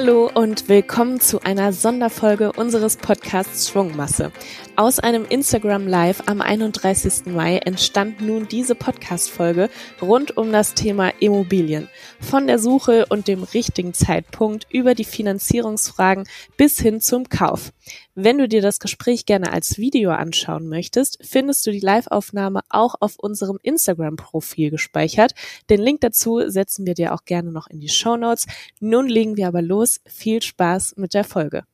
Hallo und willkommen zu einer Sonderfolge unseres Podcasts Schwungmasse. Aus einem Instagram Live am 31. Mai entstand nun diese Podcast-Folge rund um das Thema Immobilien. Von der Suche und dem richtigen Zeitpunkt über die Finanzierungsfragen bis hin zum Kauf. Wenn du dir das Gespräch gerne als Video anschauen möchtest, findest du die Live-Aufnahme auch auf unserem Instagram-Profil gespeichert. Den Link dazu setzen wir dir auch gerne noch in die Show Notes. Nun legen wir aber los. Viel Spaß mit der Folge.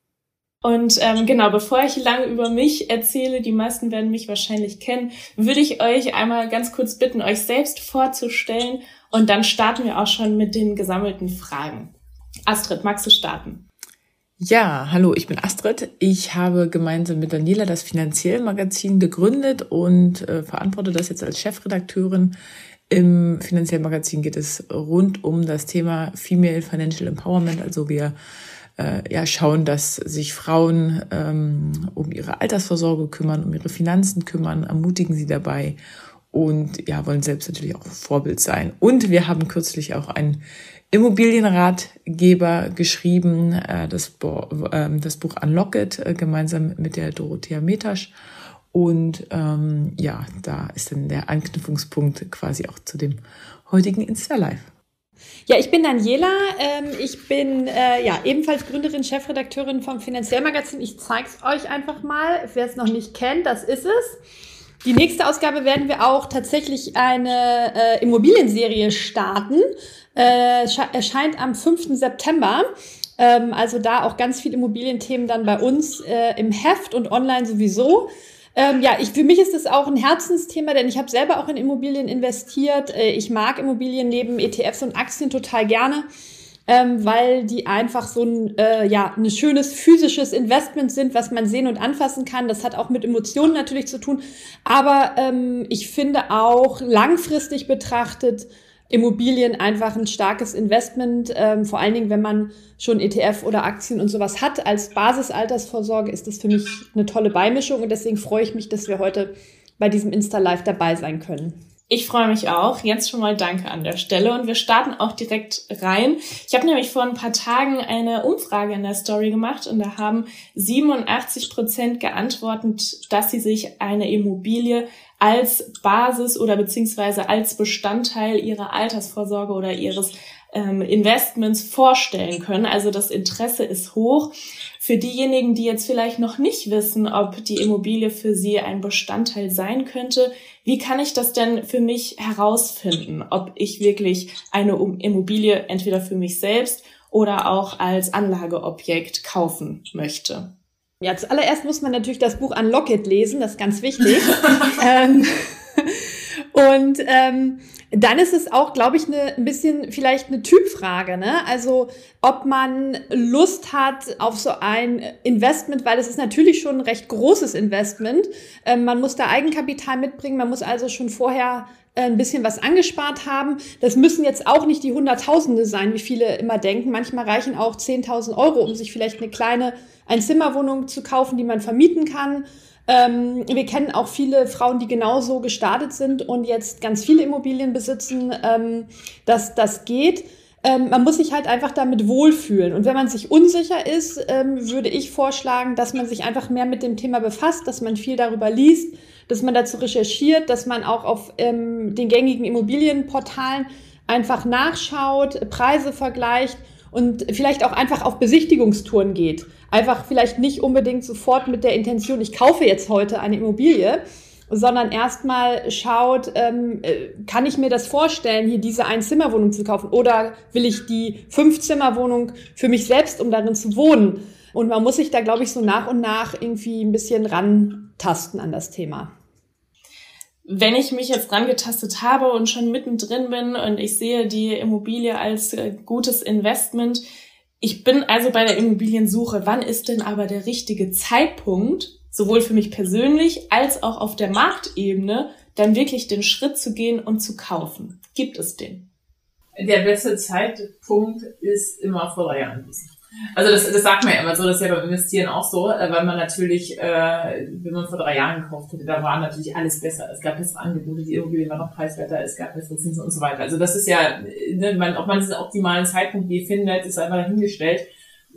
Und ähm, genau, bevor ich lange über mich erzähle, die meisten werden mich wahrscheinlich kennen, würde ich euch einmal ganz kurz bitten, euch selbst vorzustellen und dann starten wir auch schon mit den gesammelten Fragen. Astrid, magst du starten? Ja, hallo, ich bin Astrid. Ich habe gemeinsam mit Daniela das Finanziell Magazin gegründet und äh, verantworte das jetzt als Chefredakteurin. Im Finanziell Magazin geht es rund um das Thema Female Financial Empowerment. Also wir äh, ja, schauen, dass sich Frauen ähm, um ihre Altersvorsorge kümmern, um ihre Finanzen kümmern, ermutigen sie dabei und ja, wollen selbst natürlich auch Vorbild sein. Und wir haben kürzlich auch einen Immobilienratgeber geschrieben, äh, das, äh, das Buch Unlock It, äh, gemeinsam mit der Dorothea Metasch. Und ähm, ja, da ist dann der Anknüpfungspunkt quasi auch zu dem heutigen Insta-Live. Ja, ich bin Daniela. Ähm, ich bin äh, ja ebenfalls Gründerin, Chefredakteurin vom Finanziellmagazin. Ich zeige es euch einfach mal. Wer es noch nicht kennt, das ist es. Die nächste Ausgabe werden wir auch tatsächlich eine äh, Immobilienserie starten. Äh, erscheint am 5. September. Ähm, also da auch ganz viele Immobilienthemen dann bei uns äh, im Heft und online sowieso. Ähm, ja, ich, für mich ist das auch ein Herzensthema, denn ich habe selber auch in Immobilien investiert. Äh, ich mag Immobilien neben ETFs und Aktien total gerne, ähm, weil die einfach so ein, äh, ja, ein schönes physisches Investment sind, was man sehen und anfassen kann. Das hat auch mit Emotionen natürlich zu tun. Aber ähm, ich finde auch langfristig betrachtet, Immobilien einfach ein starkes Investment. Ähm, vor allen Dingen, wenn man schon ETF oder Aktien und sowas hat als Basisaltersvorsorge, ist das für mich eine tolle Beimischung und deswegen freue ich mich, dass wir heute bei diesem Insta Live dabei sein können. Ich freue mich auch. Jetzt schon mal Danke an der Stelle und wir starten auch direkt rein. Ich habe nämlich vor ein paar Tagen eine Umfrage in der Story gemacht und da haben 87 Prozent geantwortet, dass sie sich eine Immobilie als Basis oder beziehungsweise als Bestandteil ihrer Altersvorsorge oder ihres ähm, Investments vorstellen können. Also das Interesse ist hoch. Für diejenigen, die jetzt vielleicht noch nicht wissen, ob die Immobilie für sie ein Bestandteil sein könnte, wie kann ich das denn für mich herausfinden, ob ich wirklich eine Immobilie entweder für mich selbst oder auch als Anlageobjekt kaufen möchte? Ja, zuallererst muss man natürlich das Buch Unlock It lesen, das ist ganz wichtig. ähm, und ähm, dann ist es auch, glaube ich, ne, ein bisschen vielleicht eine Typfrage. Ne? Also ob man Lust hat auf so ein Investment, weil es ist natürlich schon ein recht großes Investment. Ähm, man muss da Eigenkapital mitbringen, man muss also schon vorher ein bisschen was angespart haben. Das müssen jetzt auch nicht die Hunderttausende sein, wie viele immer denken. Manchmal reichen auch 10.000 Euro, um sich vielleicht eine kleine Einzimmerwohnung zu kaufen, die man vermieten kann. Ähm, wir kennen auch viele Frauen, die genauso gestartet sind und jetzt ganz viele Immobilien besitzen, ähm, dass das geht. Ähm, man muss sich halt einfach damit wohlfühlen. Und wenn man sich unsicher ist, ähm, würde ich vorschlagen, dass man sich einfach mehr mit dem Thema befasst, dass man viel darüber liest, dass man dazu recherchiert, dass man auch auf ähm, den gängigen Immobilienportalen einfach nachschaut, Preise vergleicht und vielleicht auch einfach auf Besichtigungstouren geht. Einfach vielleicht nicht unbedingt sofort mit der Intention, ich kaufe jetzt heute eine Immobilie, sondern erstmal schaut, ähm, äh, kann ich mir das vorstellen, hier diese Einzimmerwohnung zu kaufen oder will ich die Fünfzimmerwohnung für mich selbst, um darin zu wohnen? Und man muss sich da, glaube ich, so nach und nach irgendwie ein bisschen rantasten an das Thema wenn ich mich jetzt dran getastet habe und schon mittendrin bin und ich sehe die Immobilie als äh, gutes Investment, ich bin also bei der Immobiliensuche. Wann ist denn aber der richtige Zeitpunkt, sowohl für mich persönlich als auch auf der Marktebene, dann wirklich den Schritt zu gehen und zu kaufen? Gibt es den? Der beste Zeitpunkt ist immer vor drei Jahren. Also das, das sagt man ja immer so, das ist ja beim Investieren auch so, äh, weil man natürlich, äh, wenn man vor drei Jahren gekauft hätte, da war natürlich alles besser. Es gab bessere Angebote, die Immobilien waren noch preiswerter, es gab bessere Zinsen und so weiter. Also das ist ja, ne, man, ob man diesen optimalen Zeitpunkt je findet, ist einfach dahingestellt.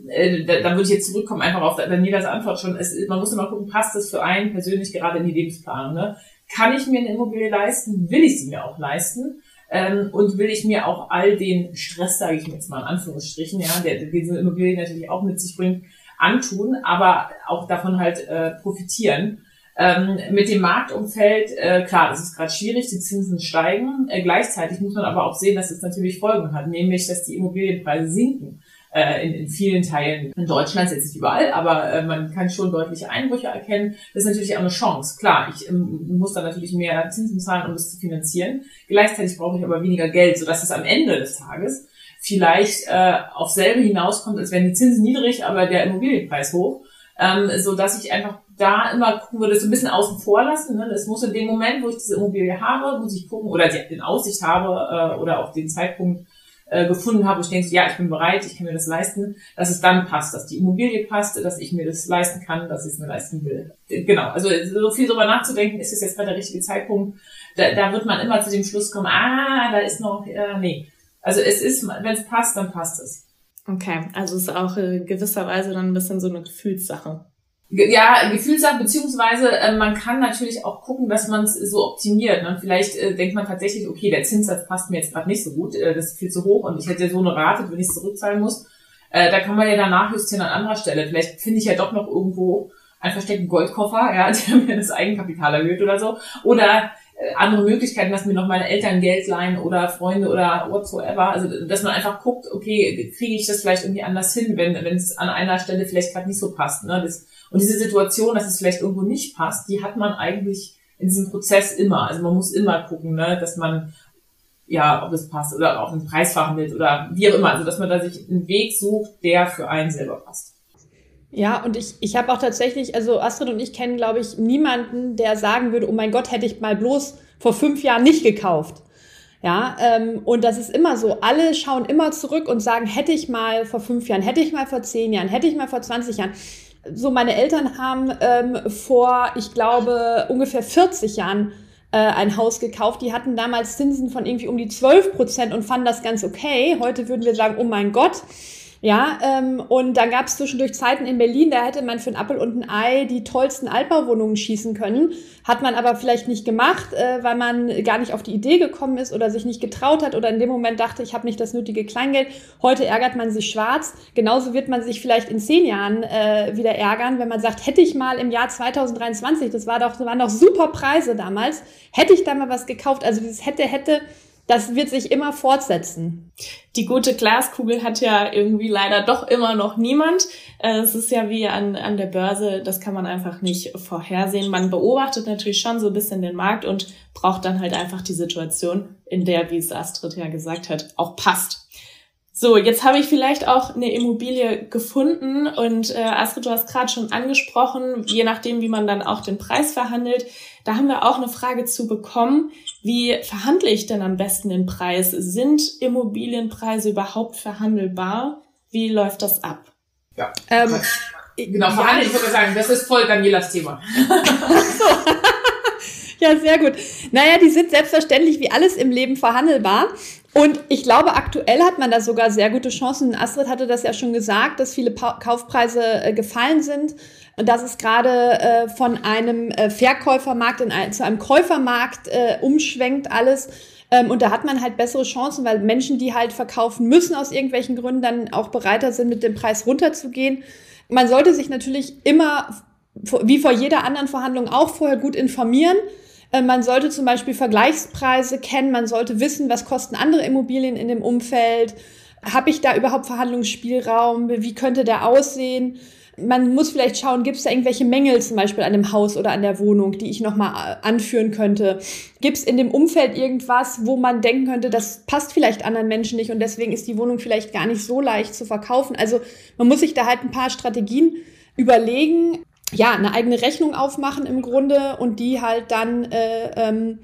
äh, da, da würde ich jetzt zurückkommen, einfach auf Danielas Antwort schon. Es, man muss immer gucken, passt das für einen persönlich gerade in die Lebensplanung. Ne? Kann ich mir eine Immobilie leisten? Will ich sie mir auch leisten? Ähm, und will ich mir auch all den Stress, sage ich jetzt mal in Anführungsstrichen, ja, der, diese Immobilie natürlich auch mit sich bringt, antun, aber auch davon halt äh, profitieren. Ähm, mit dem Marktumfeld, äh, klar, das ist gerade schwierig, die Zinsen steigen. Äh, gleichzeitig muss man aber auch sehen, dass es natürlich Folgen hat, nämlich, dass die Immobilienpreise sinken äh, in, in vielen Teilen in Deutschland, jetzt nicht überall, aber äh, man kann schon deutliche Einbrüche erkennen. Das ist natürlich auch eine Chance. Klar, ich ähm, muss dann natürlich mehr Zinsen zahlen, um das zu finanzieren. Gleichzeitig brauche ich aber weniger Geld, sodass es am Ende des Tages vielleicht äh, auf selbe hinauskommt, als wären die Zinsen niedrig, aber der Immobilienpreis hoch. Ähm, so dass ich einfach da immer gucken würde, so ein bisschen außen vor lassen. Ne? Es muss in dem Moment, wo ich diese Immobilie habe, muss ich gucken, oder die, in Aussicht habe, äh, oder auch den Zeitpunkt äh, gefunden habe, wo ich denke, ja, ich bin bereit, ich kann mir das leisten, dass es dann passt, dass die Immobilie passt, dass ich mir das leisten kann, dass ich es mir leisten will. Genau, also so viel drüber nachzudenken, ist es jetzt gerade der richtige Zeitpunkt. Da, da wird man immer zu dem Schluss kommen, ah, da ist noch, äh, nee. Also es ist, wenn es passt, dann passt es. Okay, also es ist auch in gewisser Weise dann ein bisschen so eine Gefühlssache. Ja, Gefühlssache, beziehungsweise äh, man kann natürlich auch gucken, dass man es so optimiert. Ne? Vielleicht äh, denkt man tatsächlich, okay, der Zinssatz passt mir jetzt gerade nicht so gut, äh, das ist viel zu hoch und ich hätte so eine Rate, wenn ich es zurückzahlen muss. Äh, da kann man ja dann nachjustieren an anderer Stelle. Vielleicht finde ich ja doch noch irgendwo einen versteckten Goldkoffer, ja, der mir das Eigenkapital erhöht oder so. Oder andere Möglichkeiten, dass mir noch meine Eltern Geld leihen oder Freunde oder whatsoever. Also dass man einfach guckt, okay, kriege ich das vielleicht irgendwie anders hin, wenn wenn es an einer Stelle vielleicht gerade nicht so passt. Ne? Das, und diese Situation, dass es vielleicht irgendwo nicht passt, die hat man eigentlich in diesem Prozess immer. Also man muss immer gucken, ne, dass man ja, ob es passt oder auch einen Preis verhandelt oder wie auch immer. Also dass man da sich einen Weg sucht, der für einen selber passt. Ja, und ich, ich habe auch tatsächlich, also Astrid und ich kennen, glaube ich, niemanden, der sagen würde, oh mein Gott, hätte ich mal bloß vor fünf Jahren nicht gekauft. Ja, ähm, und das ist immer so. Alle schauen immer zurück und sagen, hätte ich mal vor fünf Jahren, hätte ich mal vor zehn Jahren, hätte ich mal vor 20 Jahren so meine Eltern haben ähm, vor, ich glaube, ungefähr 40 Jahren äh, ein Haus gekauft. Die hatten damals Zinsen von irgendwie um die 12 Prozent und fanden das ganz okay. Heute würden wir sagen, oh mein Gott, ja, ähm, und da gab es zwischendurch Zeiten in Berlin, da hätte man für ein Appel und ein Ei die tollsten Altbauwohnungen schießen können. Hat man aber vielleicht nicht gemacht, äh, weil man gar nicht auf die Idee gekommen ist oder sich nicht getraut hat oder in dem Moment dachte, ich habe nicht das nötige Kleingeld. Heute ärgert man sich schwarz. Genauso wird man sich vielleicht in zehn Jahren äh, wieder ärgern, wenn man sagt, hätte ich mal im Jahr 2023, das war doch, waren doch super Preise damals, hätte ich da mal was gekauft. Also dieses hätte, hätte das wird sich immer fortsetzen. Die gute Glaskugel hat ja irgendwie leider doch immer noch niemand. Äh, es ist ja wie an, an der Börse, das kann man einfach nicht vorhersehen. Man beobachtet natürlich schon so ein bisschen den Markt und braucht dann halt einfach die Situation, in der, wie es Astrid ja gesagt hat, auch passt. So, jetzt habe ich vielleicht auch eine Immobilie gefunden und äh, Astrid, du hast gerade schon angesprochen, je nachdem, wie man dann auch den Preis verhandelt, da haben wir auch eine Frage zu bekommen. Wie verhandle ich denn am besten den Preis? Sind Immobilienpreise überhaupt verhandelbar? Wie läuft das ab? Ja. Ähm, genau, verhandeln, ich würde sagen, das ist voll Danielas Thema. ja, sehr gut. Naja, die sind selbstverständlich wie alles im Leben verhandelbar. Und ich glaube, aktuell hat man da sogar sehr gute Chancen. Astrid hatte das ja schon gesagt, dass viele pa Kaufpreise äh, gefallen sind und dass es gerade äh, von einem äh, Verkäufermarkt in ein, zu einem Käufermarkt äh, umschwenkt alles. Ähm, und da hat man halt bessere Chancen, weil Menschen, die halt verkaufen müssen aus irgendwelchen Gründen, dann auch bereiter sind, mit dem Preis runterzugehen. Man sollte sich natürlich immer, wie vor jeder anderen Verhandlung, auch vorher gut informieren man sollte zum Beispiel Vergleichspreise kennen, man sollte wissen, was kosten andere Immobilien in dem Umfeld. Habe ich da überhaupt Verhandlungsspielraum? Wie könnte der aussehen? Man muss vielleicht schauen, gibt es da irgendwelche Mängel zum Beispiel an dem Haus oder an der Wohnung, die ich nochmal äh, anführen könnte? Gibt es in dem Umfeld irgendwas, wo man denken könnte, das passt vielleicht anderen Menschen nicht und deswegen ist die Wohnung vielleicht gar nicht so leicht zu verkaufen? Also man muss sich da halt ein paar Strategien überlegen, ja, eine eigene Rechnung aufmachen im Grunde und die halt dann äh, ähm,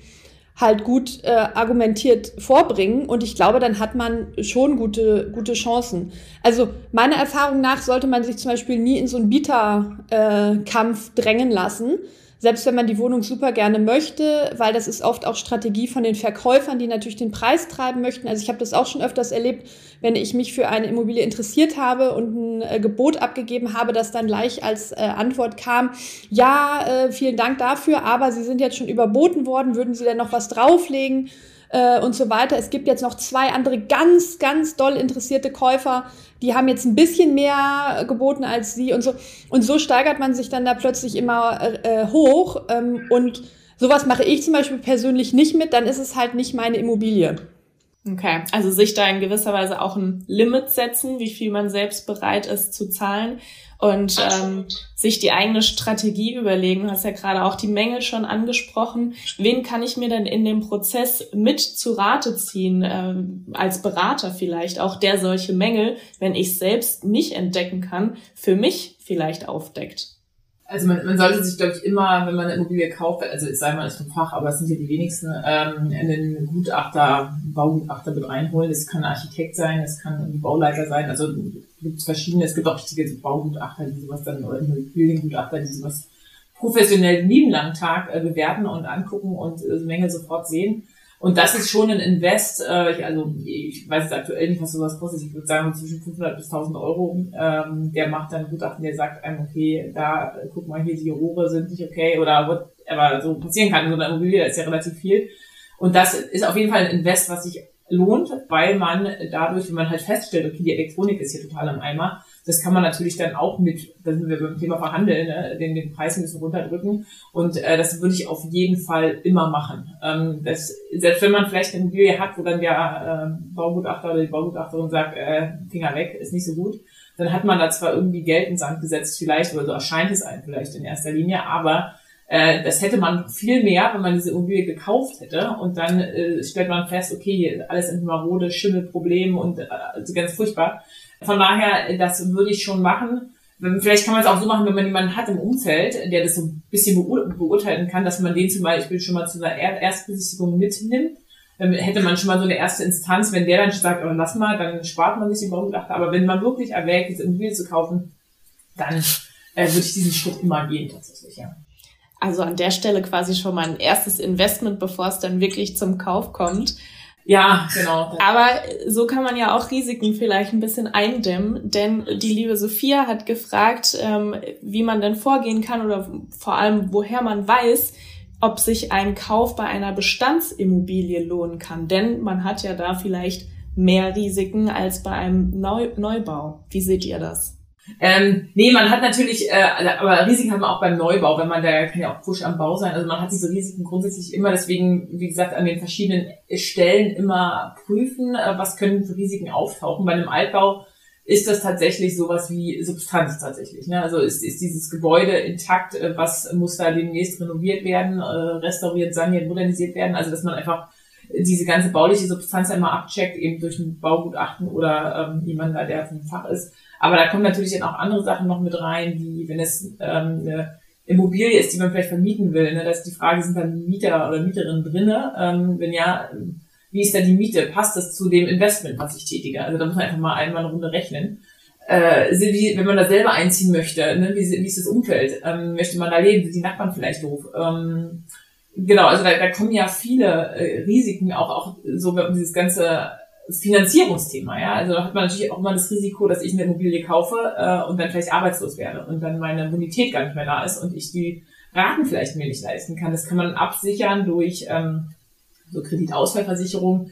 halt gut äh, argumentiert vorbringen. Und ich glaube, dann hat man schon gute, gute Chancen. Also meiner Erfahrung nach sollte man sich zum Beispiel nie in so einen Bieterkampf äh, drängen lassen, selbst wenn man die Wohnung super gerne möchte, weil das ist oft auch Strategie von den Verkäufern, die natürlich den Preis treiben möchten. Also ich habe das auch schon öfters erlebt, wenn ich mich für eine Immobilie interessiert habe und ein äh, Gebot abgegeben habe, dass dann gleich als äh, Antwort kam, ja, äh, vielen Dank dafür, aber Sie sind jetzt schon überboten worden, würden Sie denn noch was drauflegen? Äh, und so weiter. Es gibt jetzt noch zwei andere ganz, ganz doll interessierte Käufer, die haben jetzt ein bisschen mehr geboten als sie und so. Und so steigert man sich dann da plötzlich immer äh, hoch. Ähm, und sowas mache ich zum Beispiel persönlich nicht mit, dann ist es halt nicht meine Immobilie. Okay, also sich da in gewisser Weise auch ein Limit setzen, wie viel man selbst bereit ist zu zahlen und ähm, sich die eigene Strategie überlegen. Du hast ja gerade auch die Mängel schon angesprochen. Wen kann ich mir denn in dem Prozess mit zu Rate ziehen, ähm, als Berater vielleicht, auch der solche Mängel, wenn ich selbst nicht entdecken kann, für mich vielleicht aufdeckt? Also man, man sollte sich, glaube ich, immer, wenn man eine Immobilie kauft, also sei mal ist vom Fach, aber es sind ja die wenigsten, ähm, einen Gutachter, Baugutachter mit reinholen. Das kann ein Architekt sein, das kann ein Bauleiter sein. Also gibt es verschiedene, es gibt auch richtige Baugutachter, die sowas dann, oder Building-Gutachter, die sowas professionell lieben langen Tag äh, bewerten und angucken und äh, Mängel sofort sehen. Und das ist schon ein Invest, äh, ich, also ich weiß jetzt aktuell nicht, was sowas kostet, ich würde sagen zwischen 500 bis 1000 Euro. Ähm, der macht dann Gutachten, der sagt einem, okay, da, guck mal hier, die Rohre sind nicht okay oder whatever so passieren kann in so einer Immobilie, das ist ja relativ viel. Und das ist auf jeden Fall ein Invest, was sich lohnt, weil man dadurch, wenn man halt feststellt, okay, die Elektronik ist hier total im Eimer, das kann man natürlich dann auch mit, da sind wir beim Thema Verhandeln, ne, den, den Preis ein bisschen runterdrücken. Und äh, das würde ich auf jeden Fall immer machen. Ähm, das, selbst wenn man vielleicht eine Immobilie hat, wo dann der äh, Baugutachter oder die Baugutachterin sagt, äh, Finger weg, ist nicht so gut, dann hat man da zwar irgendwie Geld in Sand gesetzt vielleicht, oder so erscheint es einem vielleicht in erster Linie, aber äh, das hätte man viel mehr, wenn man diese Immobilie gekauft hätte und dann äh, stellt man fest, okay, alles in marode, Schimmelproblem und äh, also ganz furchtbar. Von daher, das würde ich schon machen. Vielleicht kann man es auch so machen, wenn man jemanden hat im Umfeld, der das so ein bisschen beur beurteilen kann, dass man den zum Beispiel schon mal zu einer Erstbesichtigung mitnimmt. Dann hätte man schon mal so eine erste Instanz, wenn der dann sagt, aber lass mal, dann spart man sich den Baugutachter. Aber wenn man wirklich erwägt, diese Immobilie zu kaufen, dann äh, würde ich diesen Schritt immer gehen tatsächlich, ja. Also an der Stelle quasi schon mal ein erstes Investment, bevor es dann wirklich zum Kauf kommt. Ja, genau. Aber so kann man ja auch Risiken vielleicht ein bisschen eindämmen, denn die liebe Sophia hat gefragt, ähm, wie man denn vorgehen kann oder vor allem woher man weiß, ob sich ein Kauf bei einer Bestandsimmobilie lohnen kann. Denn man hat ja da vielleicht mehr Risiken als bei einem Neu Neubau. Wie seht ihr das? Ähm, nee, man hat natürlich, äh, aber Risiken haben wir auch beim Neubau, wenn man da kann ja auch Push am Bau sein. Also man hat diese Risiken grundsätzlich immer, deswegen, wie gesagt, an den verschiedenen Stellen immer prüfen, äh, was können für Risiken auftauchen. Bei einem Altbau ist das tatsächlich sowas wie Substanz tatsächlich. Ne? Also ist, ist dieses Gebäude intakt, äh, was muss da demnächst renoviert werden, äh, restauriert, saniert, modernisiert werden. Also dass man einfach diese ganze bauliche Substanz einmal abcheckt, eben durch ein Baugutachten oder ähm, jemand da, der vom Fach ist aber da kommen natürlich dann auch andere Sachen noch mit rein, wie wenn es ähm, eine Immobilie ist, die man vielleicht vermieten will. Ne? Da ist die Frage, sind dann Mieter oder Mieterinnen drinne? Ähm, wenn ja, wie ist da die Miete? Passt das zu dem Investment, was ich tätige? Also da muss man einfach mal einmal eine Runde rechnen. Äh, wie, wenn man da selber einziehen möchte, ne? wie, wie ist das Umfeld? Ähm, möchte man da leben? Sind die Nachbarn vielleicht doof? Ähm, genau, also da, da kommen ja viele äh, Risiken, auch, auch so dieses ganze Finanzierungsthema, ja. Also da hat man natürlich auch immer das Risiko, dass ich eine Immobilie kaufe äh, und dann vielleicht arbeitslos werde und dann meine Bonität gar nicht mehr da ist und ich die Raten vielleicht mir nicht leisten kann. Das kann man absichern durch ähm, so Kreditausfallversicherung.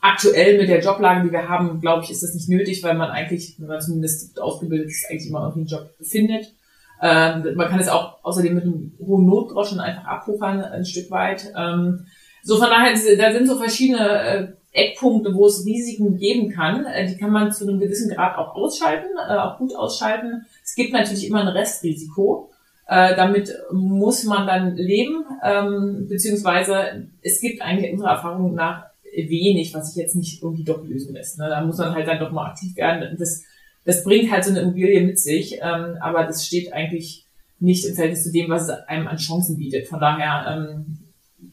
Aktuell mit der Joblage, die wir haben, glaube ich, ist das nicht nötig, weil man eigentlich, wenn man zumindest ausgebildet ist, eigentlich immer irgendwie einen Job findet. Ähm, man kann es auch außerdem mit einem hohen Notgroschen einfach abpuffern, ein Stück weit. Ähm, so von daher, da sind so verschiedene äh, Eckpunkte, wo es Risiken geben kann. Äh, die kann man zu einem gewissen Grad auch ausschalten, äh, auch gut ausschalten. Es gibt natürlich immer ein Restrisiko. Äh, damit muss man dann leben, ähm, beziehungsweise es gibt eigentlich unserer Erfahrung nach wenig, was sich jetzt nicht irgendwie doch lösen lässt. Ne? Da muss man halt dann doch mal aktiv werden. Das, das bringt halt so eine Immobilie mit sich, ähm, aber das steht eigentlich nicht im Verhältnis zu dem, was es einem an Chancen bietet. Von daher ähm,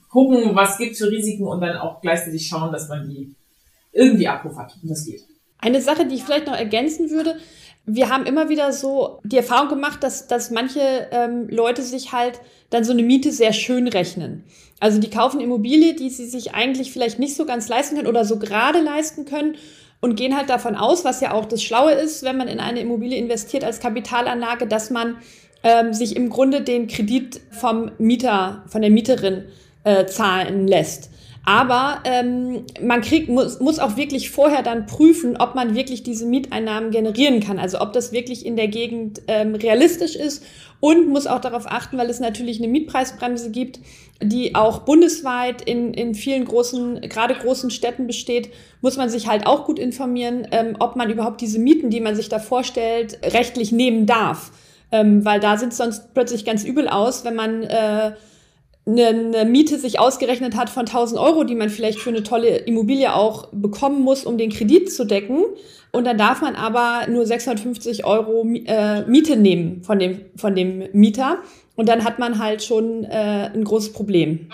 gucken, was gibt für Risiken und dann auch gleichzeitig schauen, dass man die irgendwie abpuffert. Und das geht. Eine Sache, die ich vielleicht noch ergänzen würde, wir haben immer wieder so die Erfahrung gemacht, dass, dass manche ähm, Leute sich halt dann so eine Miete sehr schön rechnen. Also die kaufen Immobilie, die sie sich eigentlich vielleicht nicht so ganz leisten können oder so gerade leisten können und gehen halt davon aus, was ja auch das Schlaue ist, wenn man in eine Immobilie investiert als Kapitalanlage, dass man ähm, sich im Grunde den Kredit vom Mieter, von der Mieterin äh, zahlen lässt. Aber ähm, man kriegt, muss, muss auch wirklich vorher dann prüfen, ob man wirklich diese Mieteinnahmen generieren kann. Also ob das wirklich in der Gegend ähm, realistisch ist und muss auch darauf achten, weil es natürlich eine Mietpreisbremse gibt, die auch bundesweit in, in vielen großen, gerade großen Städten besteht, muss man sich halt auch gut informieren, ähm, ob man überhaupt diese Mieten, die man sich da vorstellt, rechtlich nehmen darf. Ähm, weil da sieht sonst plötzlich ganz übel aus, wenn man äh, eine, Miete sich ausgerechnet hat von 1000 Euro, die man vielleicht für eine tolle Immobilie auch bekommen muss, um den Kredit zu decken. Und dann darf man aber nur 650 Euro äh, Miete nehmen von dem, von dem Mieter. Und dann hat man halt schon äh, ein großes Problem.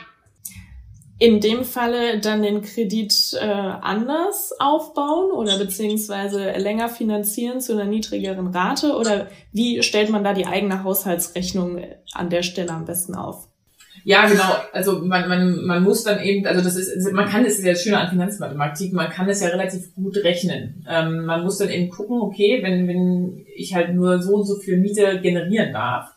In dem Falle dann den Kredit äh, anders aufbauen oder beziehungsweise länger finanzieren zu einer niedrigeren Rate? Oder wie stellt man da die eigene Haushaltsrechnung an der Stelle am besten auf? Ja, genau. Also man, man, man muss dann eben, also das ist, man kann, das ist ja das Schöne an Finanzmathematik, man kann es ja relativ gut rechnen. Ähm, man muss dann eben gucken, okay, wenn, wenn ich halt nur so und so viel Miete generieren darf,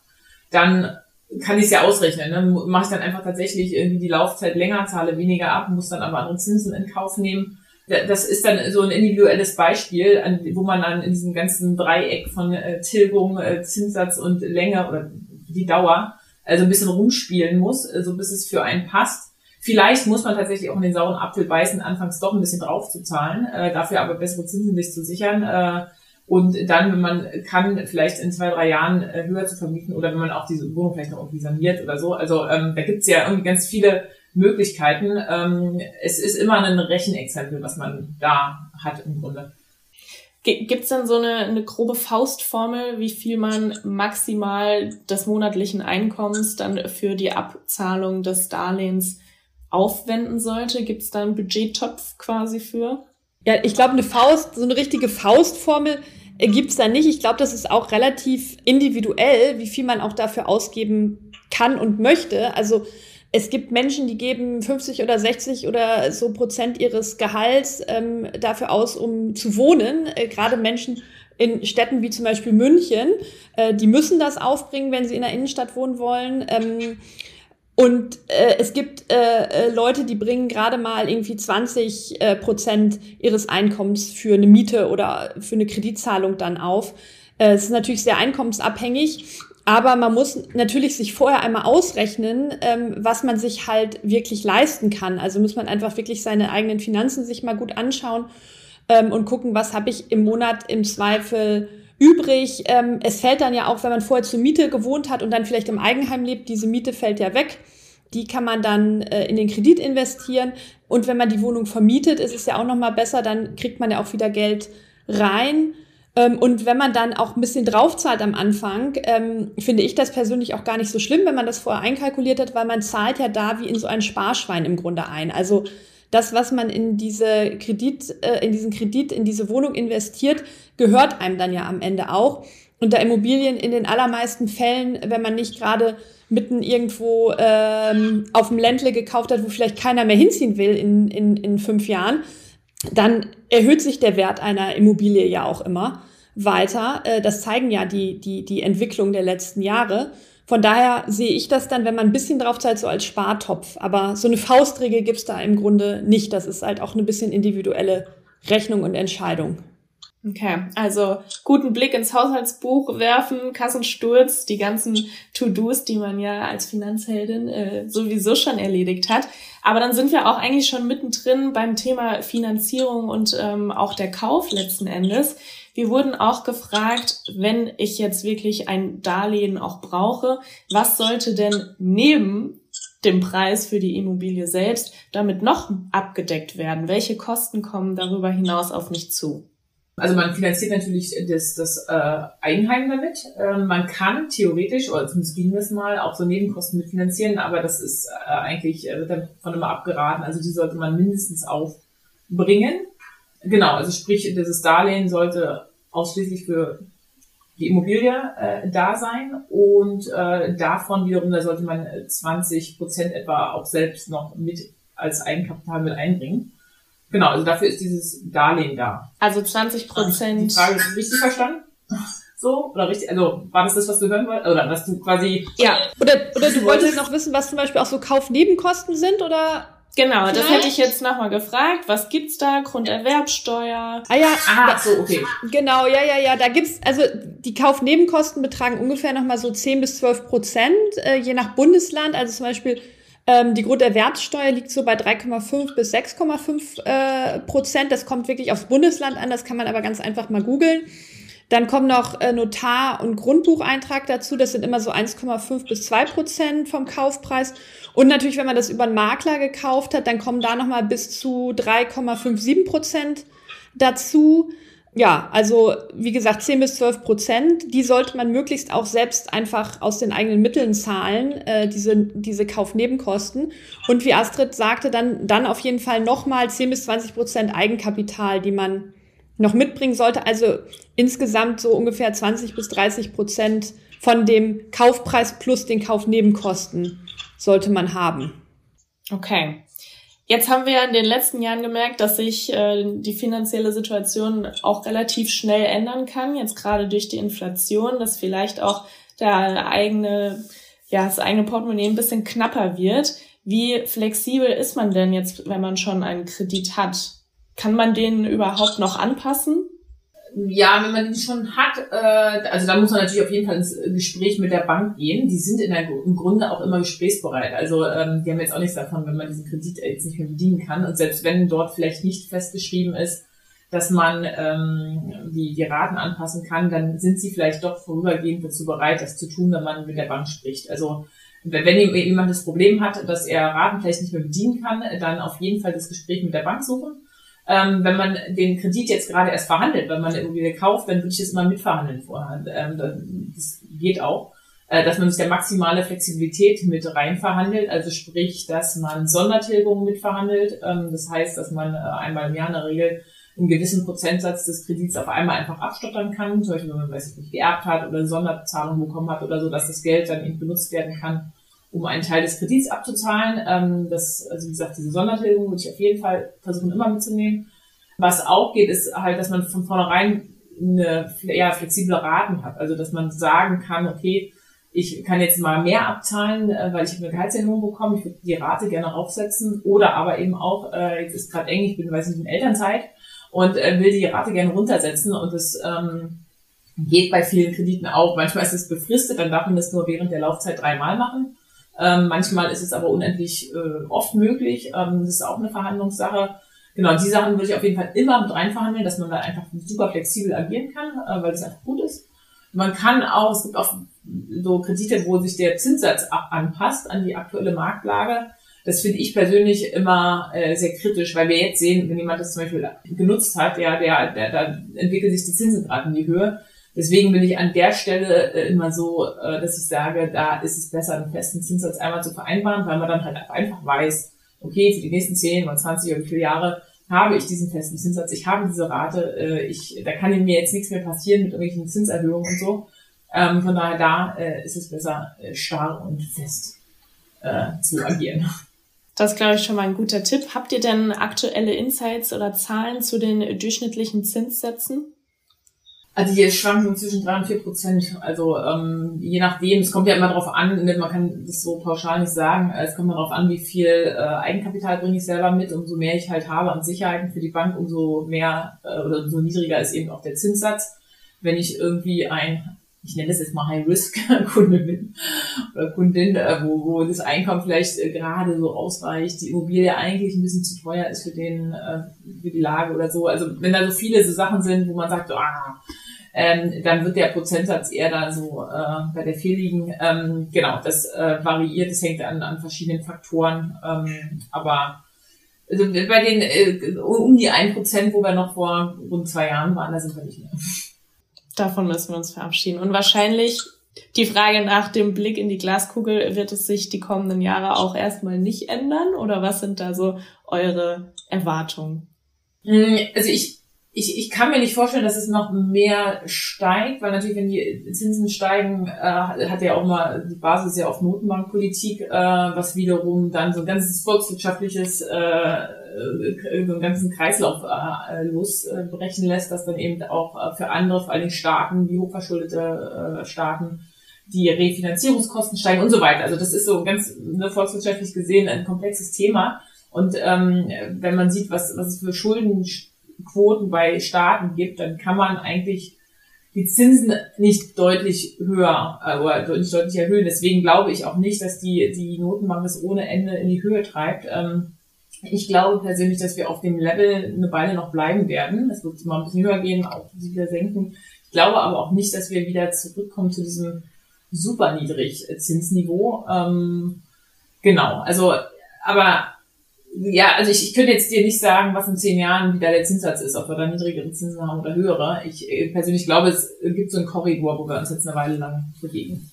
dann kann ich es ja ausrechnen. Ne? Mache ich dann einfach tatsächlich irgendwie die Laufzeit länger, zahle weniger ab, muss dann aber andere Zinsen in Kauf nehmen. Das ist dann so ein individuelles Beispiel, wo man dann in diesem ganzen Dreieck von äh, Tilgung, äh, Zinssatz und Länge oder die Dauer also ein bisschen rumspielen muss, so also bis es für einen passt. Vielleicht muss man tatsächlich auch in den sauren Apfel beißen, anfangs doch ein bisschen drauf zu zahlen, äh, dafür aber bessere Zinsen sich zu sichern. Äh, und dann, wenn man kann, vielleicht in zwei, drei Jahren äh, höher zu vermieten oder wenn man auch diese Wohnung vielleicht noch irgendwie saniert oder so. Also ähm, da gibt's ja irgendwie ganz viele Möglichkeiten. Ähm, es ist immer ein Rechenexempel, was man da hat im Grunde. Gibt es dann so eine, eine grobe Faustformel, wie viel man maximal des monatlichen Einkommens dann für die Abzahlung des Darlehens aufwenden sollte? Gibt es da einen Budgettopf quasi für? Ja, ich glaube, eine Faust, so eine richtige Faustformel äh, gibt's da nicht. Ich glaube, das ist auch relativ individuell, wie viel man auch dafür ausgeben kann und möchte. Also es gibt Menschen, die geben 50 oder 60 oder so Prozent ihres Gehalts ähm, dafür aus, um zu wohnen. Äh, Gerade Menschen in Städten wie zum Beispiel München, äh, die müssen das aufbringen, wenn sie in der Innenstadt wohnen wollen. Ähm, und äh, es gibt äh, äh Leute, die bringen gerade mal irgendwie 20 äh, Prozent ihres Einkommens für eine Miete oder für eine Kreditzahlung dann auf. Äh, es ist natürlich sehr einkommensabhängig. Aber man muss natürlich sich vorher einmal ausrechnen, ähm, was man sich halt wirklich leisten kann. Also muss man einfach wirklich seine eigenen Finanzen sich mal gut anschauen ähm, und gucken, was habe ich im Monat im Zweifel übrig. Ähm, es fällt dann ja auch, wenn man vorher zur Miete gewohnt hat und dann vielleicht im Eigenheim lebt, diese Miete fällt ja weg. Die kann man dann äh, in den Kredit investieren. Und wenn man die Wohnung vermietet, ist es ja auch noch mal besser, dann kriegt man ja auch wieder Geld rein. Ähm, und wenn man dann auch ein bisschen draufzahlt am Anfang, ähm, finde ich das persönlich auch gar nicht so schlimm, wenn man das vorher einkalkuliert hat, weil man zahlt ja da wie in so ein Sparschwein im Grunde ein. Also das, was man in diese Kredit, äh, in diesen Kredit, in diese Wohnung investiert, gehört einem dann ja am Ende auch. Und da Immobilien in den allermeisten Fällen, wenn man nicht gerade mitten irgendwo ähm, auf dem Ländle gekauft hat, wo vielleicht keiner mehr hinziehen will in, in, in fünf Jahren, dann erhöht sich der Wert einer Immobilie ja auch immer weiter. Äh, das zeigen ja die, die, die Entwicklung der letzten Jahre. Von daher sehe ich das dann, wenn man ein bisschen drauf zahlt, so als Spartopf. Aber so eine Faustregel gibt's da im Grunde nicht. Das ist halt auch eine bisschen individuelle Rechnung und Entscheidung. Okay, also guten Blick ins Haushaltsbuch werfen, Kassensturz, die ganzen To-Dos, die man ja als Finanzheldin äh, sowieso schon erledigt hat. Aber dann sind wir auch eigentlich schon mittendrin beim Thema Finanzierung und ähm, auch der Kauf letzten Endes. Wir wurden auch gefragt, wenn ich jetzt wirklich ein Darlehen auch brauche, was sollte denn neben dem Preis für die Immobilie selbst damit noch abgedeckt werden? Welche Kosten kommen darüber hinaus auf mich zu? Also man finanziert natürlich das, das äh, Eigenheim damit. Ähm, man kann theoretisch, oder zumindest ging das mal, auch so Nebenkosten mitfinanzieren, aber das ist äh, eigentlich, äh, wird dann von immer abgeraten. Also die sollte man mindestens aufbringen. Genau, also sprich, dieses Darlehen sollte ausschließlich für die Immobilie äh, da sein und äh, davon wiederum, da sollte man 20 Prozent etwa auch selbst noch mit als Eigenkapital mit einbringen. Genau, also dafür ist dieses Darlehen da. Also 20 Prozent. Die Frage ist richtig verstanden? So, oder richtig, also war das das, was du hören wolltest? Oder was du quasi. Ja. Oder, oder du wolltest noch wissen, was zum Beispiel auch so Kaufnebenkosten sind oder Genau, das Vielleicht? hätte ich jetzt nochmal gefragt. Was gibt's da? Grunderwerbsteuer? Ah ja, ah, so, okay. Genau, ja, ja, ja. Da gibt's, also die Kaufnebenkosten betragen ungefähr nochmal so 10 bis 12 Prozent, äh, je nach Bundesland. Also zum Beispiel ähm, die Grunderwerbsteuer liegt so bei 3,5 bis 6,5 äh, Prozent. Das kommt wirklich aufs Bundesland an, das kann man aber ganz einfach mal googeln. Dann kommen noch äh, Notar- und Grundbucheintrag dazu. Das sind immer so 1,5 bis 2 Prozent vom Kaufpreis. Und natürlich, wenn man das über einen Makler gekauft hat, dann kommen da nochmal bis zu 3,57 Prozent dazu. Ja, also wie gesagt, 10 bis 12 Prozent, die sollte man möglichst auch selbst einfach aus den eigenen Mitteln zahlen, äh, diese, diese Kaufnebenkosten. Und wie Astrid sagte, dann, dann auf jeden Fall nochmal 10 bis 20 Prozent Eigenkapital, die man noch mitbringen sollte. Also insgesamt so ungefähr 20 bis 30 Prozent von dem Kaufpreis plus den Kaufnebenkosten sollte man haben. Okay. Jetzt haben wir in den letzten Jahren gemerkt, dass sich äh, die finanzielle Situation auch relativ schnell ändern kann. Jetzt gerade durch die Inflation, dass vielleicht auch der eigene, ja, das eigene Portemonnaie ein bisschen knapper wird. Wie flexibel ist man denn jetzt, wenn man schon einen Kredit hat? Kann man den überhaupt noch anpassen? Ja, wenn man den schon hat, äh, also da muss man natürlich auf jeden Fall ins Gespräch mit der Bank gehen. Die sind in der, im Grunde auch immer gesprächsbereit. Also ähm, die haben jetzt auch nichts davon, wenn man diesen Kredit jetzt nicht mehr bedienen kann. Und selbst wenn dort vielleicht nicht festgeschrieben ist, dass man ähm, die, die Raten anpassen kann, dann sind sie vielleicht doch vorübergehend dazu bereit, das zu tun, wenn man mit der Bank spricht. Also wenn jemand das Problem hat, dass er Raten vielleicht nicht mehr bedienen kann, dann auf jeden Fall das Gespräch mit der Bank suchen ähm, wenn man den Kredit jetzt gerade erst verhandelt, wenn man eine Immobilie kauft, dann würde ich das immer mitverhandeln vorher. Ähm, das geht auch, äh, dass man sich der maximale Flexibilität mit rein verhandelt, also sprich, dass man Sondertilgungen mitverhandelt. Ähm, das heißt, dass man äh, einmal im Jahr in der Regel einen gewissen Prozentsatz des Kredits auf einmal einfach abstottern kann, zum Beispiel wenn man, weiß ich nicht, geerbt hat oder eine Sonderbezahlung bekommen hat oder so, dass das Geld dann eben benutzt werden kann, um einen Teil des Kredits abzuzahlen. Ähm, das, also wie gesagt, diese Sondertilgung würde ich auf jeden Fall versuchen immer mitzunehmen. Was auch geht, ist halt, dass man von vornherein eine ja, flexible Raten hat. Also dass man sagen kann, okay, ich kann jetzt mal mehr abzahlen, äh, weil ich eine Gehaltserhöhung bekomme, ich würde die Rate gerne aufsetzen. Oder aber eben auch, äh, jetzt ist gerade eng, ich bin, weiß nicht, in Elternzeit und äh, will die Rate gerne runtersetzen und das ähm, geht bei vielen Krediten auch. Manchmal ist es befristet, dann darf man das nur während der Laufzeit dreimal machen. Ähm, manchmal ist es aber unendlich äh, oft möglich. Ähm, das ist auch eine Verhandlungssache. Genau, die Sachen würde ich auf jeden Fall immer mit rein verhandeln, dass man da einfach super flexibel agieren kann, äh, weil das einfach gut ist. Man kann auch, es gibt auch so Kredite, wo sich der Zinssatz anpasst an die aktuelle Marktlage. Das finde ich persönlich immer äh, sehr kritisch, weil wir jetzt sehen, wenn jemand das zum Beispiel genutzt hat, ja, der, der, da entwickelt sich die Zinsen gerade in die Höhe. Deswegen bin ich an der Stelle äh, immer so, äh, dass ich sage, da ist es besser, einen festen Zinssatz einmal zu vereinbaren, weil man dann halt einfach weiß, okay, für die nächsten 10 oder 20 oder wie viele Jahre habe ich diesen festen Zinssatz, ich habe diese Rate, äh, ich, da kann mir jetzt nichts mehr passieren mit irgendwelchen Zinserhöhungen und so. Ähm, von daher da ist es besser, starr und fest zu agieren. Das ist, glaube ich, schon mal ein guter Tipp. Habt ihr denn aktuelle Insights oder Zahlen zu den durchschnittlichen Zinssätzen? Also hier schwanken zwischen drei und vier Prozent. Also ähm, je nachdem, es kommt ja immer darauf an, ne, man kann das so pauschal nicht sagen, es kommt darauf an, wie viel äh, Eigenkapital bringe ich selber mit. Umso mehr ich halt habe an Sicherheiten für die Bank, umso mehr äh, oder umso niedriger ist eben auch der Zinssatz. Wenn ich irgendwie ein ich nenne das jetzt mal High-Risk-Kunde bin oder Kundin, äh, wo, wo das Einkommen vielleicht äh, gerade so ausreicht, die Immobilie eigentlich ein bisschen zu teuer ist für den, äh, für die Lage oder so. Also wenn da so viele so Sachen sind, wo man sagt, ah, ähm, dann wird der Prozentsatz eher da so äh, bei der 4 liegen. Ähm, genau, das äh, variiert, das hängt an, an verschiedenen Faktoren. Ähm, aber also bei den äh, um die 1%, wo wir noch vor rund zwei Jahren waren, da sind wir nicht mehr. Davon müssen wir uns verabschieden. Und wahrscheinlich die Frage nach dem Blick in die Glaskugel, wird es sich die kommenden Jahre auch erstmal nicht ändern? Oder was sind da so eure Erwartungen? Hm, also ich ich, ich kann mir nicht vorstellen, dass es noch mehr steigt, weil natürlich, wenn die Zinsen steigen, äh, hat ja auch mal die Basis ja auf Notenbankpolitik, äh, was wiederum dann so ein ganzes volkswirtschaftliches, äh, äh so einen ganzen Kreislauf äh, losbrechen lässt, das dann eben auch äh, für andere, vor allem Staaten, wie hochverschuldete äh, Staaten, die Refinanzierungskosten steigen und so weiter. Also das ist so ganz ne, volkswirtschaftlich gesehen ein komplexes Thema. Und ähm, wenn man sieht, was, was es für Schulden Quoten bei Staaten gibt, dann kann man eigentlich die Zinsen nicht deutlich höher äh, oder nicht deutlich erhöhen. Deswegen glaube ich auch nicht, dass die, die Notenbank es ohne Ende in die Höhe treibt. Ähm, ich glaube persönlich, dass wir auf dem Level eine Weile noch bleiben werden. Es wird mal ein bisschen höher gehen, auch wieder senken. Ich glaube aber auch nicht, dass wir wieder zurückkommen zu diesem super niedrig Zinsniveau. Ähm, genau, also aber ja, also ich, ich könnte jetzt dir nicht sagen, was in zehn Jahren wieder der Zinssatz ist, ob wir da niedrigere Zinsen haben oder höhere. Ich äh, persönlich glaube, es gibt so einen Korridor, wo wir uns jetzt eine Weile lang bewegen.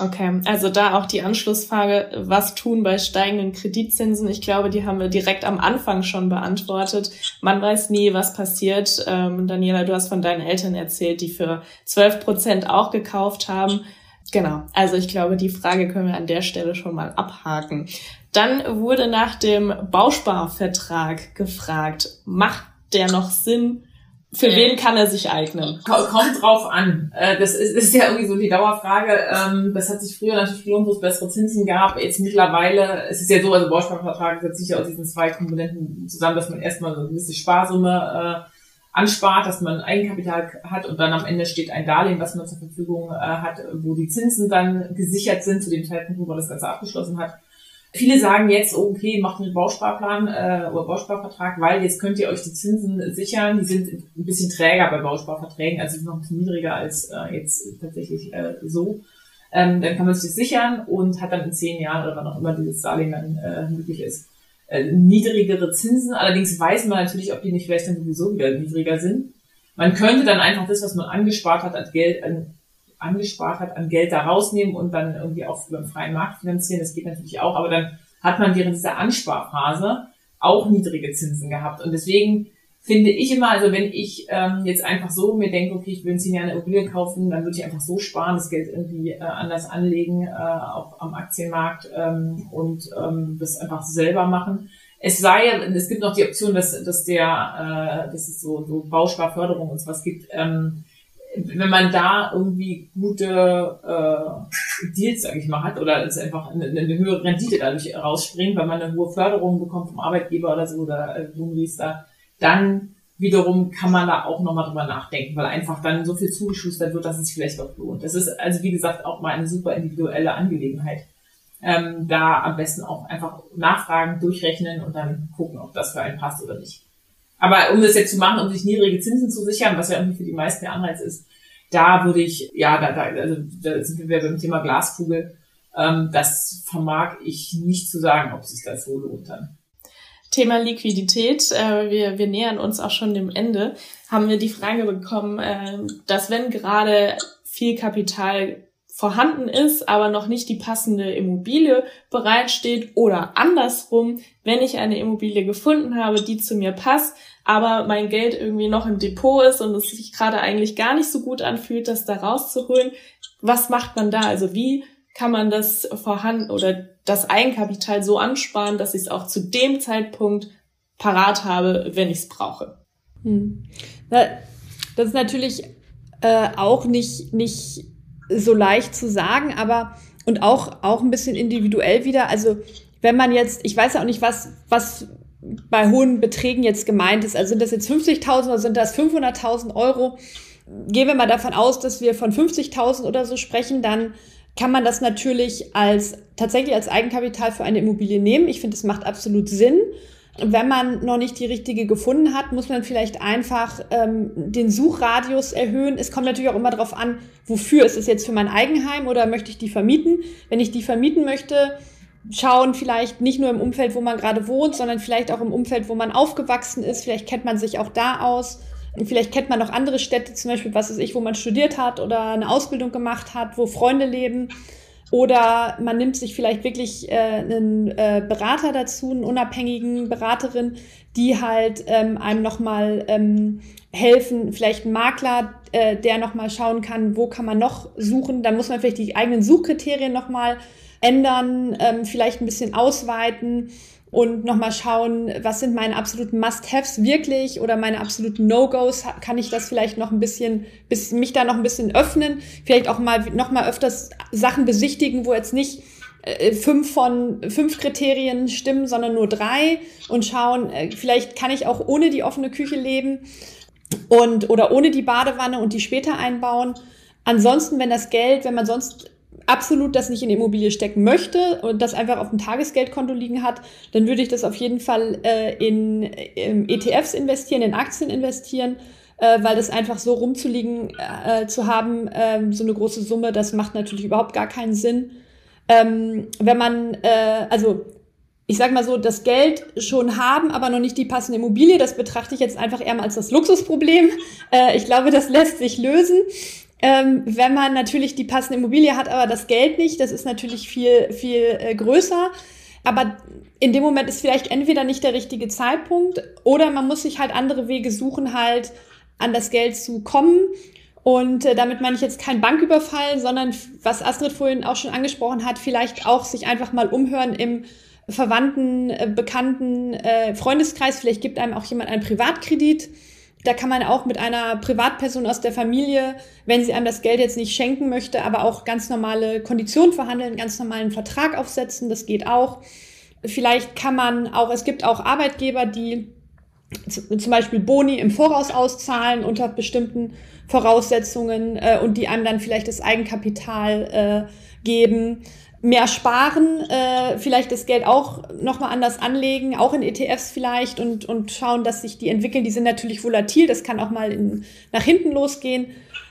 Okay, also da auch die Anschlussfrage, was tun bei steigenden Kreditzinsen? Ich glaube, die haben wir direkt am Anfang schon beantwortet. Man weiß nie, was passiert. Ähm, Daniela, du hast von deinen Eltern erzählt, die für 12 Prozent auch gekauft haben. Genau, also ich glaube, die Frage können wir an der Stelle schon mal abhaken. Dann wurde nach dem Bausparvertrag gefragt, macht der noch Sinn? Für äh, wen kann er sich eignen? Kommt drauf an. Äh, das ist, ist ja irgendwie so die Dauerfrage. Ähm, das hat sich früher natürlich gelohnt, wo es bessere Zinsen gab. Jetzt mittlerweile, es ist ja so, also Bausparvertrag setzt sich ja aus diesen zwei Komponenten zusammen, dass man erstmal so eine gewisse Sparsumme äh, anspart, dass man Eigenkapital hat und dann am Ende steht ein Darlehen, was man zur Verfügung hat, wo die Zinsen dann gesichert sind zu dem Zeitpunkt, wo man das Ganze abgeschlossen hat. Viele sagen jetzt, okay, macht einen Bausparplan äh, oder Bausparvertrag, weil jetzt könnt ihr euch die Zinsen sichern. Die sind ein bisschen träger bei Bausparverträgen, also noch ein bisschen niedriger als äh, jetzt tatsächlich äh, so. Ähm, dann kann man sich das sichern und hat dann in zehn Jahren oder wann auch immer dieses Darlehen dann äh, möglich ist, äh, niedrigere Zinsen. Allerdings weiß man natürlich, ob die nicht vielleicht dann sowieso wieder niedriger sind. Man könnte dann einfach das, was man angespart hat, als Geld an angespart hat, an Geld da rausnehmen und dann irgendwie auch über den freien Markt finanzieren. Das geht natürlich auch, aber dann hat man während dieser Ansparphase auch niedrige Zinsen gehabt. Und deswegen finde ich immer, also wenn ich ähm, jetzt einfach so mir denke, okay, ich will in zehn Jahren eine Immobilie kaufen, dann würde ich einfach so sparen, das Geld irgendwie äh, anders anlegen, äh, auch am Aktienmarkt ähm, und ähm, das einfach selber machen. Es sei, es gibt noch die Option, dass, dass der, äh, dass es so, so Bausparförderung und sowas gibt. Ähm, wenn man da irgendwie gute äh, Deals, sag ich mal, hat oder es einfach eine, eine höhere Rendite dadurch rausspringt, weil man eine hohe Förderung bekommt vom Arbeitgeber oder so oder äh, Lohnriester, dann wiederum kann man da auch nochmal drüber nachdenken, weil einfach dann so viel zugeschustert wird, dass es vielleicht auch lohnt. Das ist also wie gesagt auch mal eine super individuelle Angelegenheit. Ähm, da am besten auch einfach nachfragen, durchrechnen und dann gucken, ob das für einen passt oder nicht. Aber um das jetzt zu machen, um sich niedrige Zinsen zu sichern, was ja irgendwie für die meisten der Anreiz ist, da würde ich, ja, da, da, also da sind wir beim Thema Glaskugel. Ähm, das vermag ich nicht zu sagen, ob sich das so lohnt dann. Thema Liquidität, äh, wir, wir nähern uns auch schon dem Ende, haben wir die Frage bekommen, äh, dass wenn gerade viel Kapital vorhanden ist, aber noch nicht die passende Immobilie bereitsteht oder andersrum, wenn ich eine Immobilie gefunden habe, die zu mir passt, aber mein Geld irgendwie noch im Depot ist und es sich gerade eigentlich gar nicht so gut anfühlt, das da rauszuholen. Was macht man da? Also wie kann man das vorhanden oder das Eigenkapital so ansparen, dass ich es auch zu dem Zeitpunkt parat habe, wenn ich es brauche? Hm. Das ist natürlich äh, auch nicht, nicht so leicht zu sagen, aber und auch, auch ein bisschen individuell wieder. Also wenn man jetzt, ich weiß ja auch nicht, was, was bei hohen Beträgen jetzt gemeint ist. Also sind das jetzt 50.000 oder sind das 500.000 Euro? Gehen wir mal davon aus, dass wir von 50.000 oder so sprechen, dann kann man das natürlich als tatsächlich als Eigenkapital für eine Immobilie nehmen. Ich finde, es macht absolut Sinn. Wenn man noch nicht die richtige gefunden hat, muss man vielleicht einfach ähm, den Suchradius erhöhen. Es kommt natürlich auch immer darauf an, wofür. Ist es jetzt für mein Eigenheim oder möchte ich die vermieten? Wenn ich die vermieten möchte, schauen vielleicht nicht nur im Umfeld, wo man gerade wohnt, sondern vielleicht auch im Umfeld, wo man aufgewachsen ist. Vielleicht kennt man sich auch da aus. Vielleicht kennt man noch andere Städte, zum Beispiel, was weiß ich, wo man studiert hat oder eine Ausbildung gemacht hat, wo Freunde leben. Oder man nimmt sich vielleicht wirklich äh, einen äh, Berater dazu, einen unabhängigen Beraterin, die halt ähm, einem nochmal ähm, helfen, vielleicht ein Makler, äh, der nochmal schauen kann, wo kann man noch suchen. Da muss man vielleicht die eigenen Suchkriterien nochmal ändern, ähm, vielleicht ein bisschen ausweiten und nochmal schauen, was sind meine absoluten Must-Haves wirklich oder meine absoluten No-Gos. Kann ich das vielleicht noch ein bisschen, bis mich da noch ein bisschen öffnen? Vielleicht auch mal noch mal öfters Sachen besichtigen, wo jetzt nicht äh, fünf von fünf Kriterien stimmen, sondern nur drei und schauen, äh, vielleicht kann ich auch ohne die offene Küche leben und oder ohne die Badewanne und die später einbauen. Ansonsten, wenn das Geld, wenn man sonst absolut das nicht in Immobilie stecken möchte und das einfach auf dem Tagesgeldkonto liegen hat, dann würde ich das auf jeden Fall äh, in, in ETFs investieren, in Aktien investieren, äh, weil das einfach so rumzuliegen äh, zu haben, äh, so eine große Summe, das macht natürlich überhaupt gar keinen Sinn. Ähm, wenn man, äh, also ich sage mal so, das Geld schon haben, aber noch nicht die passende Immobilie, das betrachte ich jetzt einfach eher mal als das Luxusproblem. Äh, ich glaube, das lässt sich lösen. Ähm, wenn man natürlich die passende Immobilie hat, aber das Geld nicht, das ist natürlich viel, viel äh, größer. Aber in dem Moment ist vielleicht entweder nicht der richtige Zeitpunkt oder man muss sich halt andere Wege suchen, halt an das Geld zu kommen. Und äh, damit meine ich jetzt kein Banküberfall, sondern was Astrid vorhin auch schon angesprochen hat, vielleicht auch sich einfach mal umhören im Verwandten, äh, Bekannten, äh, Freundeskreis. Vielleicht gibt einem auch jemand einen Privatkredit da kann man auch mit einer Privatperson aus der Familie, wenn sie einem das Geld jetzt nicht schenken möchte, aber auch ganz normale Konditionen verhandeln, ganz normalen Vertrag aufsetzen, das geht auch. Vielleicht kann man auch, es gibt auch Arbeitgeber, die zum Beispiel Boni im Voraus auszahlen unter bestimmten Voraussetzungen äh, und die einem dann vielleicht das Eigenkapital äh, geben mehr sparen, äh, vielleicht das Geld auch nochmal anders anlegen, auch in ETFs vielleicht und, und schauen, dass sich die entwickeln. Die sind natürlich volatil, das kann auch mal in, nach hinten losgehen,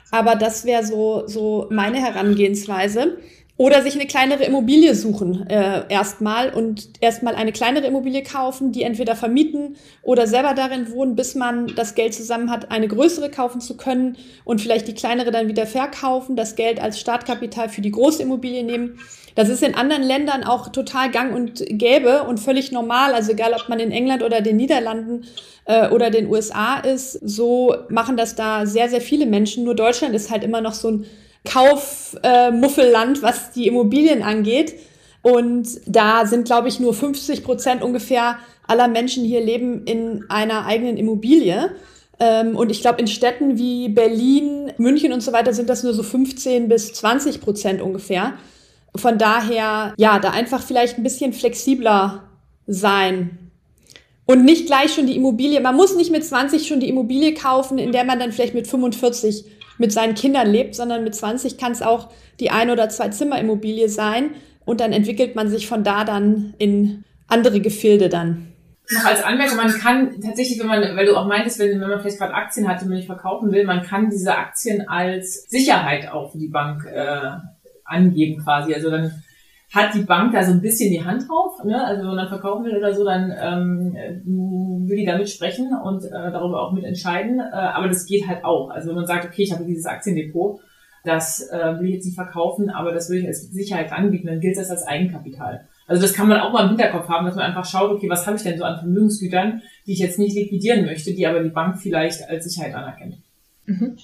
aber das wäre so, so meine Herangehensweise. Oder sich eine kleinere Immobilie suchen äh, erstmal und erstmal eine kleinere Immobilie kaufen, die entweder vermieten oder selber darin wohnen, bis man das Geld zusammen hat, eine größere kaufen zu können und vielleicht die kleinere dann wieder verkaufen, das Geld als Startkapital für die große Immobilie nehmen. Das ist in anderen Ländern auch total gang und gäbe und völlig normal. Also egal, ob man in England oder den Niederlanden äh, oder den USA ist, so machen das da sehr, sehr viele Menschen. Nur Deutschland ist halt immer noch so ein Kaufmuffelland, äh, was die Immobilien angeht. Und da sind, glaube ich, nur 50 Prozent ungefähr aller Menschen hier leben in einer eigenen Immobilie. Ähm, und ich glaube, in Städten wie Berlin, München und so weiter sind das nur so 15 bis 20 Prozent ungefähr. Von daher, ja, da einfach vielleicht ein bisschen flexibler sein. Und nicht gleich schon die Immobilie. Man muss nicht mit 20 schon die Immobilie kaufen, in der man dann vielleicht mit 45 mit seinen Kindern lebt, sondern mit 20 kann es auch die ein- oder zwei Zimmer-Immobilie sein und dann entwickelt man sich von da dann in andere Gefilde dann. Noch als Anmerkung, man kann tatsächlich, wenn man, weil du auch meintest, wenn, wenn man vielleicht gerade Aktien hat, die man nicht verkaufen will, man kann diese Aktien als Sicherheit auch für die Bank äh, angeben quasi. Also dann hat die Bank da so ein bisschen die Hand drauf. Ne? Also wenn man dann verkaufen will oder so, dann ähm, will die da mitsprechen und äh, darüber auch mitentscheiden. Äh, aber das geht halt auch. Also wenn man sagt, okay, ich habe dieses Aktiendepot, das äh, will ich jetzt nicht verkaufen, aber das will ich als Sicherheit anbieten, dann gilt das als Eigenkapital. Also das kann man auch mal im Hinterkopf haben, dass man einfach schaut, okay, was habe ich denn so an Vermögensgütern, die ich jetzt nicht liquidieren möchte, die aber die Bank vielleicht als Sicherheit anerkennt. Mhm.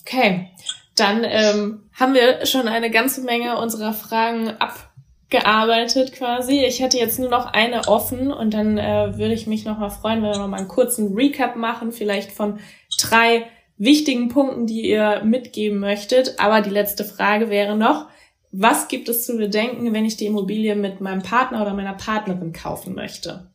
Okay, dann ähm, haben wir schon eine ganze Menge unserer Fragen abgearbeitet quasi. Ich hätte jetzt nur noch eine offen und dann äh, würde ich mich nochmal freuen, wenn wir nochmal einen kurzen Recap machen, vielleicht von drei wichtigen Punkten, die ihr mitgeben möchtet. Aber die letzte Frage wäre noch, was gibt es zu bedenken, wenn ich die Immobilie mit meinem Partner oder meiner Partnerin kaufen möchte?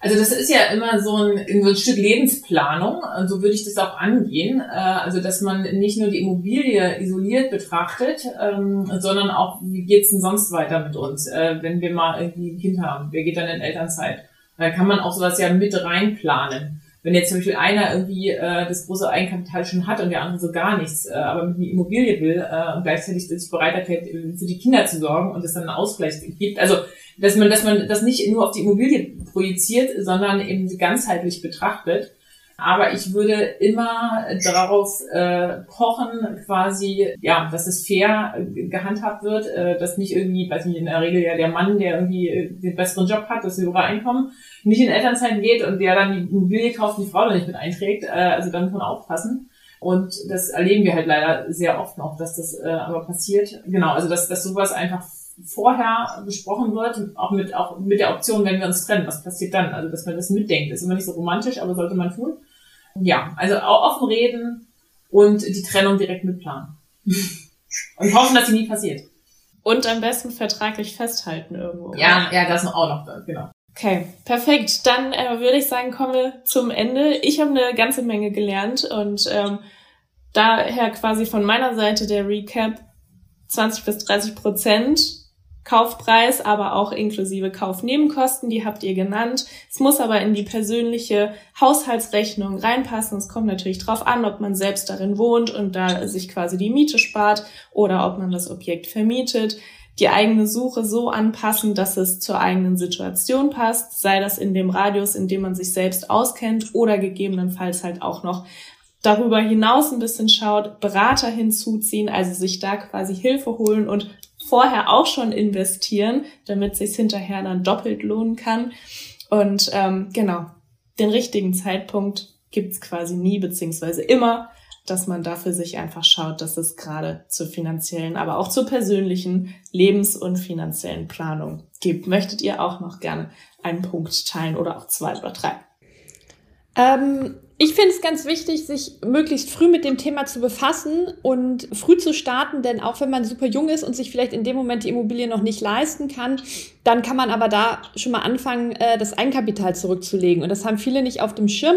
Also das ist ja immer so ein, so ein Stück Lebensplanung, und so würde ich das auch angehen. Äh, also dass man nicht nur die Immobilie isoliert betrachtet, ähm, sondern auch, wie geht's denn sonst weiter mit uns, äh, wenn wir mal irgendwie ein Kind haben, wer geht dann in Elternzeit? Da kann man auch sowas ja mit reinplanen. Wenn jetzt zum Beispiel einer irgendwie äh, das große Eigenkapital schon hat und der andere so gar nichts, aber mit einer Immobilie will und gleichzeitig sich bereit erklärt, für die Kinder zu sorgen und es dann einen Ausgleich gibt. Also dass man, dass man das nicht nur auf die Immobilie projiziert, sondern eben ganzheitlich betrachtet. Aber ich würde immer darauf äh, pochen, quasi, ja, dass es fair äh, gehandhabt wird, äh, dass nicht irgendwie, weiß nicht, in der Regel ja der Mann, der irgendwie äh, den besseren Job hat, das höhere Einkommen, nicht in Elternzeit geht und der dann die Immobilie kauft die Frau da nicht mit einträgt. Äh, also da muss man aufpassen. Und das erleben wir halt leider sehr oft noch, dass das äh, aber passiert. Genau, also dass, dass sowas einfach vorher besprochen wird, auch mit, auch mit der Option, wenn wir uns trennen, was passiert dann? Also, dass man das mitdenkt. Ist immer nicht so romantisch, aber sollte man tun. Ja, also auch offen reden und die Trennung direkt mitplanen. und hoffen, dass sie nie passiert. Und am besten vertraglich festhalten irgendwo. Ja, ja, das auch noch, genau. Okay, perfekt. Dann äh, würde ich sagen, kommen wir zum Ende. Ich habe eine ganze Menge gelernt und ähm, daher quasi von meiner Seite der Recap 20 bis 30 Prozent Kaufpreis, aber auch inklusive Kaufnebenkosten, die habt ihr genannt. Es muss aber in die persönliche Haushaltsrechnung reinpassen. Es kommt natürlich drauf an, ob man selbst darin wohnt und da sich quasi die Miete spart oder ob man das Objekt vermietet. Die eigene Suche so anpassen, dass es zur eigenen Situation passt, sei das in dem Radius, in dem man sich selbst auskennt oder gegebenenfalls halt auch noch darüber hinaus ein bisschen schaut, Berater hinzuziehen, also sich da quasi Hilfe holen und vorher auch schon investieren, damit sich hinterher dann doppelt lohnen kann. Und ähm, genau, den richtigen Zeitpunkt gibt's quasi nie, beziehungsweise immer, dass man dafür sich einfach schaut, dass es gerade zur finanziellen, aber auch zur persönlichen Lebens- und finanziellen Planung gibt. Möchtet ihr auch noch gerne einen Punkt teilen oder auch zwei oder drei? Ähm, ich finde es ganz wichtig, sich möglichst früh mit dem Thema zu befassen und früh zu starten, denn auch wenn man super jung ist und sich vielleicht in dem Moment die Immobilie noch nicht leisten kann, dann kann man aber da schon mal anfangen, äh, das Eigenkapital zurückzulegen. Und das haben viele nicht auf dem Schirm.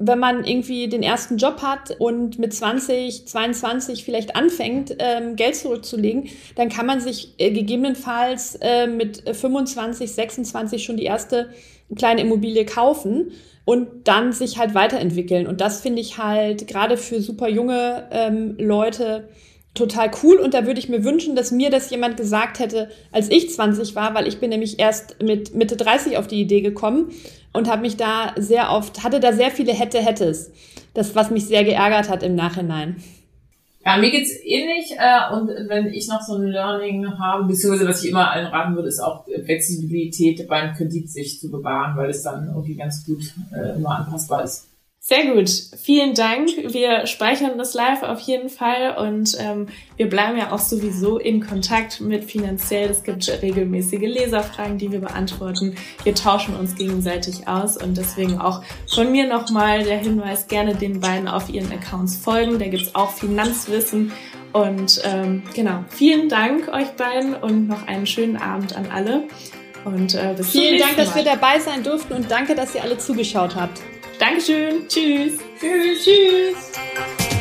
Wenn man irgendwie den ersten Job hat und mit 20, 22 vielleicht anfängt, ähm, Geld zurückzulegen, dann kann man sich äh, gegebenenfalls äh, mit 25, 26 schon die erste kleine Immobilie kaufen und dann sich halt weiterentwickeln. Und das finde ich halt gerade für super junge ähm, Leute total cool. Und da würde ich mir wünschen, dass mir das jemand gesagt hätte, als ich 20 war, weil ich bin nämlich erst mit Mitte 30 auf die Idee gekommen und habe mich da sehr oft, hatte da sehr viele hätte, hättes. Das, was mich sehr geärgert hat im Nachhinein. Ja, mir geht's ähnlich äh, und wenn ich noch so ein Learning habe, beziehungsweise was ich immer allen raten würde, ist auch Flexibilität beim Kredit sich zu bewahren, weil es dann irgendwie ganz gut äh, immer anpassbar ist. Sehr gut, vielen Dank. Wir speichern das live auf jeden Fall und ähm, wir bleiben ja auch sowieso in Kontakt mit finanziell. Es gibt regelmäßige Leserfragen, die wir beantworten. Wir tauschen uns gegenseitig aus und deswegen auch von mir nochmal der Hinweis, gerne den beiden auf ihren Accounts folgen. Da gibt's auch Finanzwissen und ähm, genau, vielen Dank euch beiden und noch einen schönen Abend an alle. Und äh, bis Vielen Dank, dass wir dabei sein durften und danke, dass ihr alle zugeschaut habt. Dankeschön. Tschüss. Tschüss. Tschüss.